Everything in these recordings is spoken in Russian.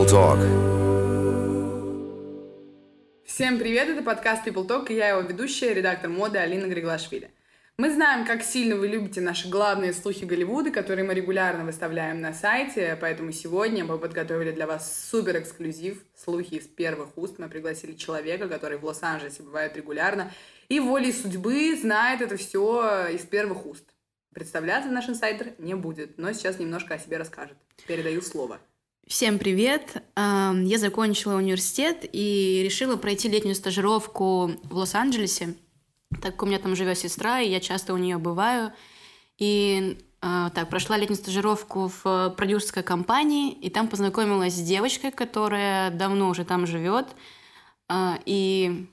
People Talk. Всем привет, это подкаст People Talk, и я его ведущая, редактор моды Алина Григлашвили. Мы знаем, как сильно вы любите наши главные слухи Голливуда, которые мы регулярно выставляем на сайте, поэтому сегодня мы подготовили для вас супер эксклюзив, слухи из первых уст. Мы пригласили человека, который в Лос-Анджелесе бывает регулярно, и волей судьбы знает это все из первых уст. Представляться наш инсайдер не будет, но сейчас немножко о себе расскажет. Передаю слово. Всем привет! Я закончила университет и решила пройти летнюю стажировку в Лос-Анджелесе – так как у меня там живет сестра, и я часто у нее бываю. И э, так, прошла летнюю стажировку в продюсерской компании, и там познакомилась с девочкой, которая давно уже там живет. Э, и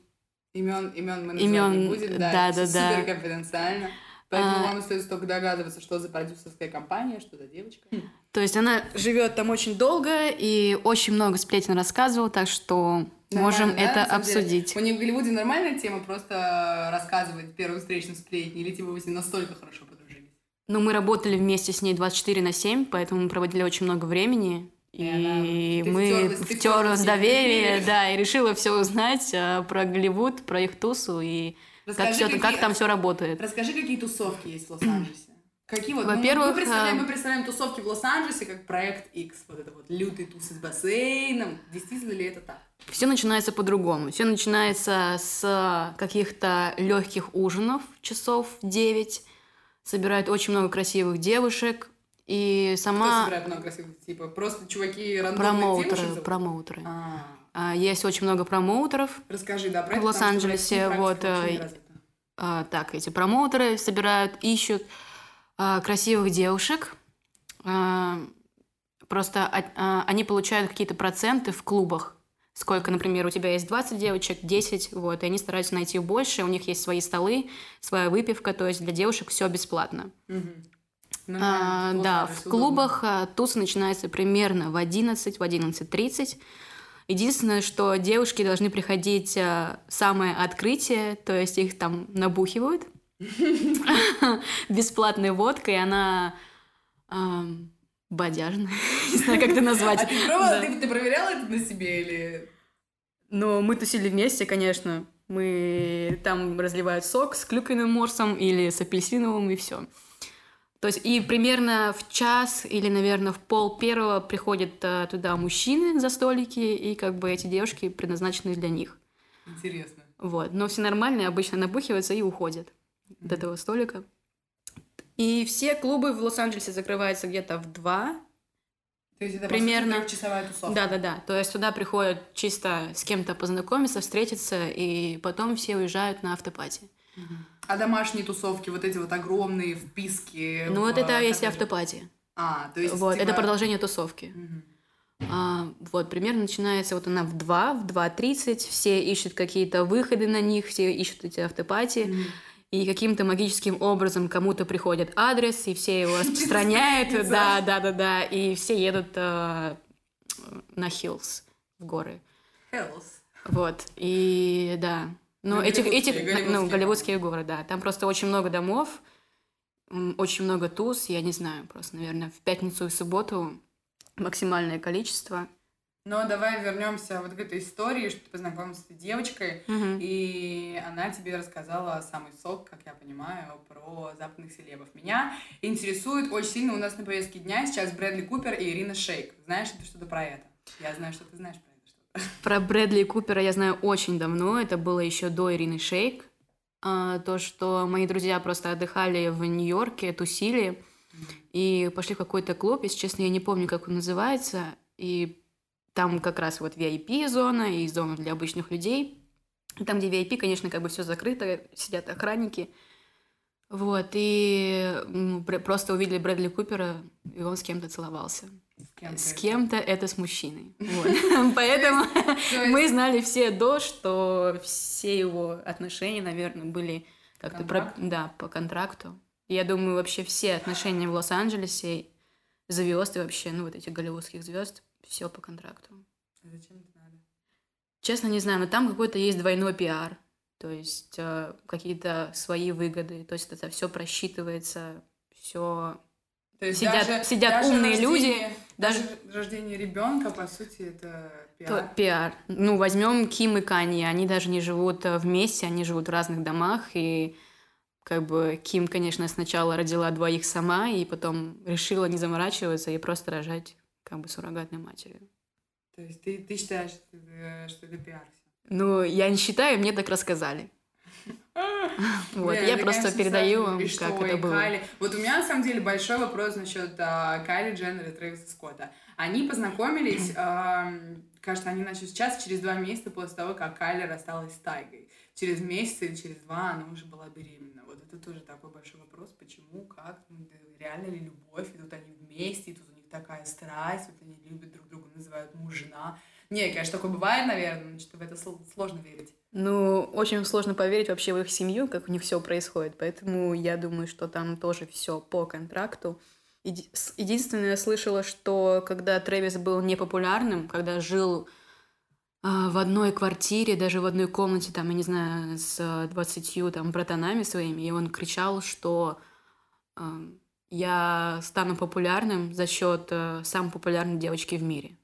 Имен, имен мы имен, не будем, да, да, да, да. супер конфиденциально. Поэтому а... вам остается только догадываться, что за продюсерская компания, что за девочка. То есть она живет там очень долго и очень много сплетен рассказывала, так что Можем да, это обсудить. Деле. У них в Голливуде нормальная тема просто рассказывать первую встречную сплетни, или типа вы с ней настолько хорошо подружились? Ну, мы работали вместе с ней 24 на 7, поэтому мы проводили очень много времени. И, и мы втерлась доверие, да, и решила все узнать а, про Голливуд, про их тусу и Расскажи, как, все, какие... как там все работает. Расскажи, какие тусовки есть в Лос-Анджелесе. Какие вот? Во-первых, ну, мы, представляем, мы представляем тусовки в Лос-Анджелесе как проект X, вот это вот лютый тусы с бассейном. Действительно ли это так? Все начинается по-другому. Все начинается с каких-то легких ужинов часов 9. Собирают очень много красивых девушек. И сама... Кто собирает много красивых? Типа просто чуваки рандомных Промоутеры, девушек? Промоутеры. А. а. Есть очень много промоутеров. Расскажи, да, про В Лос-Анджелесе. Вот, а, а, так, эти промоутеры собирают, ищут а, красивых девушек. А, просто а, они получают какие-то проценты в клубах. Сколько, например, у тебя есть 20 девочек, 10, вот, и они стараются найти больше, у них есть свои столы, своя выпивка, то есть для девушек все бесплатно. Ну, а, да, в клубах удобно. туз начинается примерно в 11, в 11.30. Единственное, что девушки должны приходить самое открытие, то есть их там набухивают, бесплатной водкой, она бодяжная, не знаю, как это назвать. А ты пробовала, ты, ты проверяла это на себе или... Ну, мы тусили вместе, конечно. Мы там разливают сок с клюквенным морсом или с апельсиновым, и все. То есть и примерно в час или, наверное, в пол первого приходят а, туда мужчины за столики, и как бы эти девушки предназначены для них. Интересно. Вот. Но все нормально, обычно набухиваются и уходят до этого столика. И все клубы в Лос-Анджелесе закрываются где-то в два. То есть это примерно часовая тусовка. Да, да, да. То есть сюда приходят чисто с кем-то познакомиться, встретиться, и потом все уезжают на автопати. А домашние тусовки, вот эти вот огромные вписки. Ну, в... вот это есть автопати. А, то есть. Вот, типа... это продолжение тусовки. Угу. А, вот, примерно начинается вот она в 2, в 2.30, все ищут какие-то выходы на них, все ищут эти автопати. Угу и каким-то магическим образом кому-то приходит адрес, и все его распространяют, да, да, да, да, и все едут э, на Hills, в горы. Hills. Вот, и да. Ну, эти, эти, ну, голливудские горы, да. Там просто очень много домов, очень много тус, я не знаю, просто, наверное, в пятницу и субботу максимальное количество. Но давай вернемся вот к этой истории, что ты познакомился с девочкой, угу. и она тебе рассказала самый сок, как я понимаю, про западных селебов. Меня интересует очень сильно у нас на повестке дня сейчас Брэдли Купер и Ирина Шейк. Знаешь ты что-то про это? Я знаю, что ты знаешь про это. Что-то. Про Брэдли Купера я знаю очень давно. Это было еще до Ирины Шейк. А, то, что мои друзья просто отдыхали в Нью-Йорке, тусили, и пошли в какой-то клуб, если честно, я не помню, как он называется, и там как раз вот VIP-зона и зона для обычных людей. Там, где VIP, конечно, как бы все закрыто, сидят охранники. Вот, и просто увидели Брэдли Купера, и он с кем-то целовался. С кем-то, это с мужчиной. Поэтому мы знали все до, что все его отношения, наверное, были как-то да, по контракту. Я думаю, вообще все отношения в Лос-Анджелесе звезд и вообще, ну, вот этих голливудских звезд все по контракту. А зачем это надо? Честно, не знаю, но там какой-то есть двойной пиар. То есть э, какие-то свои выгоды. То есть это все просчитывается, все то есть сидят, даже, сидят даже умные рождение, люди Даже рождение ребенка, по сути, это пиар. То, пиар. Ну, возьмем Ким и Кани, они даже не живут э, вместе, они живут в разных домах, и как бы Ким, конечно, сначала родила двоих сама, и потом решила не заморачиваться и просто рожать как бы суррогатной матерью. То есть ты, ты считаешь, что это, что это пиар? Ну, я не считаю, мне так рассказали. Вот, я просто передаю вам, как это было. Вот у меня, на самом деле, большой вопрос насчет а, Кайли Дженнер и Трэвиса Скотта. Они познакомились, кажется, они начали сейчас, через два месяца после того, как Кайли рассталась с Тайгой. Через месяц или через два она уже была беременна. Вот это тоже такой большой вопрос, почему, как, ну, реально ли любовь, и тут они вместе, и тут такая страсть, вот они любят друг друга, называют муж, жена. Не, конечно, такое бывает, наверное, но что в это сложно верить. Ну, очень сложно поверить вообще в их семью, как у них все происходит. Поэтому я думаю, что там тоже все по контракту. Единственное, я слышала, что когда Трэвис был непопулярным, когда жил а, в одной квартире, даже в одной комнате, там, я не знаю, с двадцатью там братанами своими, и он кричал, что я стану популярным за счет э, самой популярной девочки в мире.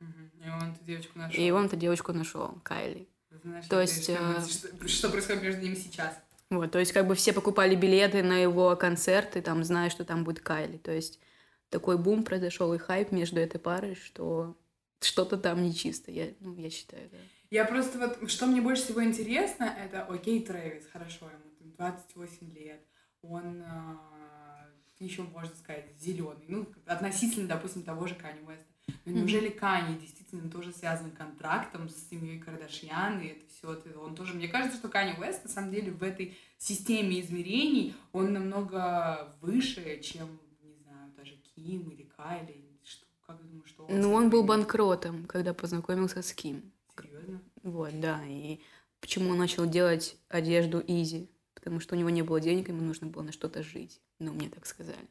И он эту девочку нашел. И он эту девочку нашел, Кайли. Знаешь, то есть... Э... Что, что происходит между ними сейчас? Вот, то есть как бы все покупали билеты на его концерты, там, зная, что там будет Кайли. То есть такой бум произошел и хайп между этой парой, что что-то там нечисто, я, ну, я считаю, да. Я просто вот, что мне больше всего интересно, это, окей, Трэвис, хорошо, ему 28 лет, он, э, еще можно сказать, зеленый, ну, относительно, допустим, того же Кани Уэста. Но неужели Кани действительно тоже связан контрактом с семьей Кардашьян, и это все, это, он тоже, мне кажется, что Кани Уэст, на самом деле, в этой системе измерений, он намного выше, чем, не знаю, даже Ким или Кайли, что, как думаю, что он... Ну, он был банкротом, когда познакомился с Ким. Серьезно? Вот, да, и почему он начал делать одежду Изи? Потому что у него не было денег, ему нужно было на что-то жить. Ну, мне так сказали.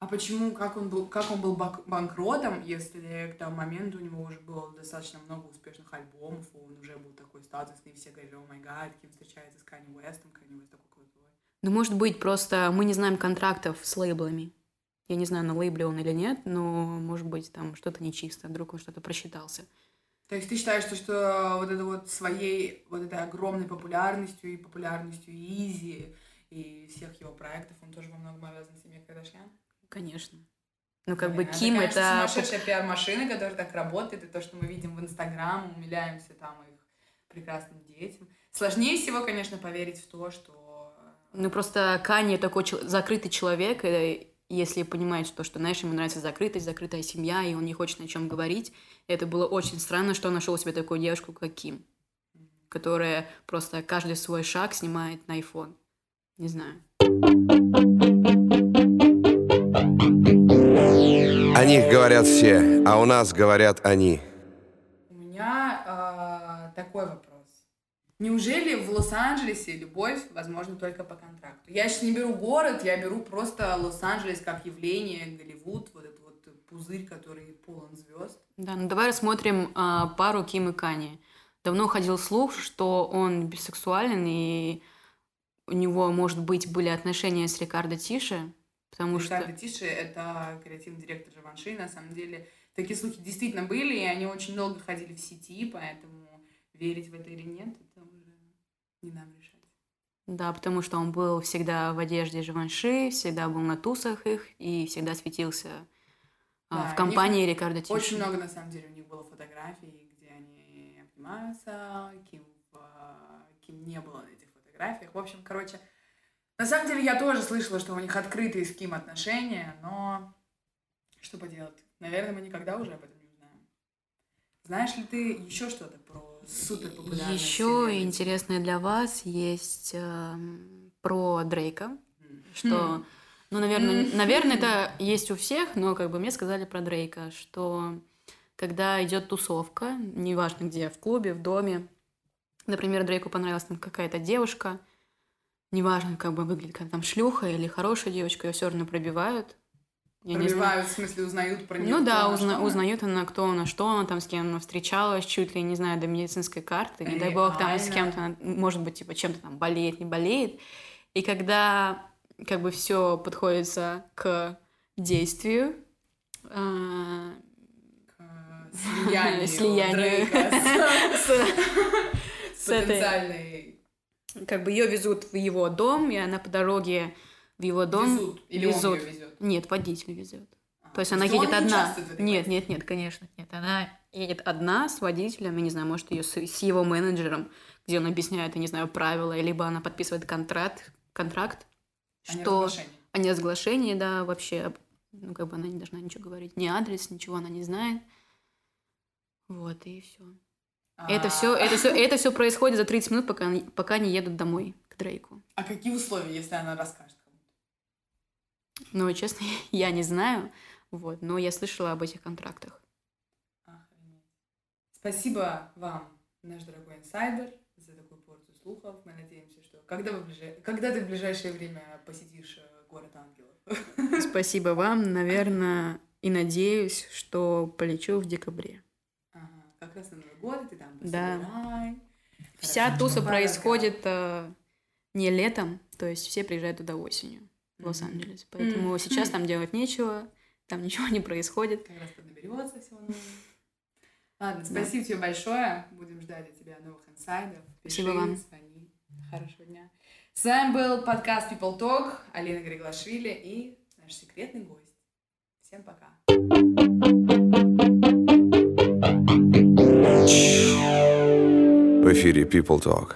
А почему, как он был, как он был банкротом, если к тому моменту у него уже было достаточно много успешных альбомов, он уже был такой статусный, все говорили, о май гад, кем встречается с Канни Уэстом, Канни Уэст такой крутой. Ну, может быть, просто мы не знаем контрактов с лейблами. Я не знаю, на лейбле он или нет, но, может быть, там что-то нечисто, вдруг он что-то просчитался. То есть ты считаешь, что, что вот это вот своей, вот этой огромной популярностью и популярностью Изи и всех его проектов, он тоже во многом обязан семье Кардашьян? Конечно. Ну, как бы Ким это... это... сумасшедшая пиар-машина, которая так работает, и то, что мы видим в Инстаграм, умиляемся там их прекрасным детям. Сложнее всего, конечно, поверить в то, что... Ну, просто Кани такой закрытый человек, и если понимает, что, что, знаешь, ему нравится закрытость, закрытая семья, и он не хочет о чем говорить, это было очень странно, что он нашел себе такую девушку, как Ким, которая просто каждый свой шаг снимает на iPhone. Не знаю. О них говорят все, а у нас говорят они. У меня э, такой вопрос. Неужели в Лос-Анджелесе любовь возможна только по контракту? Я сейчас не беру город, я беру просто Лос-Анджелес как явление, Голливуд, вот этот вот пузырь, который полон звезд. Да, ну давай рассмотрим э, пару Ким и Кани. Давно ходил слух, что он бисексуален, и у него, может быть, были отношения с Рикардо Тише, Потому Рикардо что... Тише — это креативный директор Живанши. На самом деле, такие слухи действительно были, и они очень долго ходили в сети, поэтому верить в это или нет, это уже не нам решать. Да, потому что он был всегда в одежде Живанши, всегда был на тусах их и всегда светился а, да, в компании Рикардо Тише. Очень много, на самом деле, у них было фотографий, где они обнимаются, Ким, Ким не было этих фотографиях. В общем, короче, на самом деле, я тоже слышала, что у них открытые с Ким отношения, но что поделать? Наверное, мы никогда уже об этом не узнаем. Знаешь ли ты еще что-то про супер популярное? Еще интересное для вас есть э, про Дрейка, mm. что, ну, наверное, mm. наверное, это есть у всех, но как бы мне сказали про Дрейка, что когда идет тусовка, неважно где, в клубе, в доме, например, Дрейку понравилась там какая-то девушка, неважно, как бы выглядит, как там шлюха или хорошая девочка, ее все равно пробивают. Я пробивают, в смысле, узнают про нее? Ну да, узна, узнают она, кто она, что она там, с кем она встречалась, чуть ли, не знаю, до медицинской карты. Не дай бог, там с кем-то, может быть, типа, чем-то там болеет, не болеет. И когда как бы все подходится к действию, а, слиянию Слиянию. Дрейка с- с этой-. Как бы ее везут в его дом, и она по дороге в его дом Везут. Или он везут. её везет? Нет, водитель везет. А, То есть она он едет не одна. этой Нет, нет, нет, конечно, нет. Она едет одна с водителем, я не знаю, может, ее с, с его менеджером, где он объясняет, я не знаю, правила, либо она подписывает контракт, контракт, А не что о неразглашении, да, вообще, ну, как бы она не должна ничего говорить, ни адрес, ничего она не знает. Вот, и все. Это А, все, это все, это все происходит за 30 минут, пока, они- пока они едут домой к Дрейку. А какие условия, если она расскажет кому-то? Но, честно, я не знаю, вот, но я слышала об этих контрактах. Охренеть. Спасибо вам, наш дорогой инсайдер, за такую порцию слухов. Мы надеемся, что когда, вы ближай- когда ты в ближайшее время посетишь э, город ангелов? Спасибо вам, наверное, и надеюсь, что полечу в декабре. Ага, как раз на Новый год ты там Да. пособирай. Вся Хорошо, туса происходит э, не летом, то есть все приезжают туда осенью в. Лос-Анджелес. Поэтому сейчас там делать нечего, там ничего не происходит. Как раз поднаберется всего нового. Ладно, спасибо тебе большое. Будем ждать от тебя новых инсайдов. Пиши, Спасибо вам. звони. Хорошего дня. С вами был подкаст People Talk, Алина Григлашвили и наш секретный гость. Всем пока. В эфире People Talk.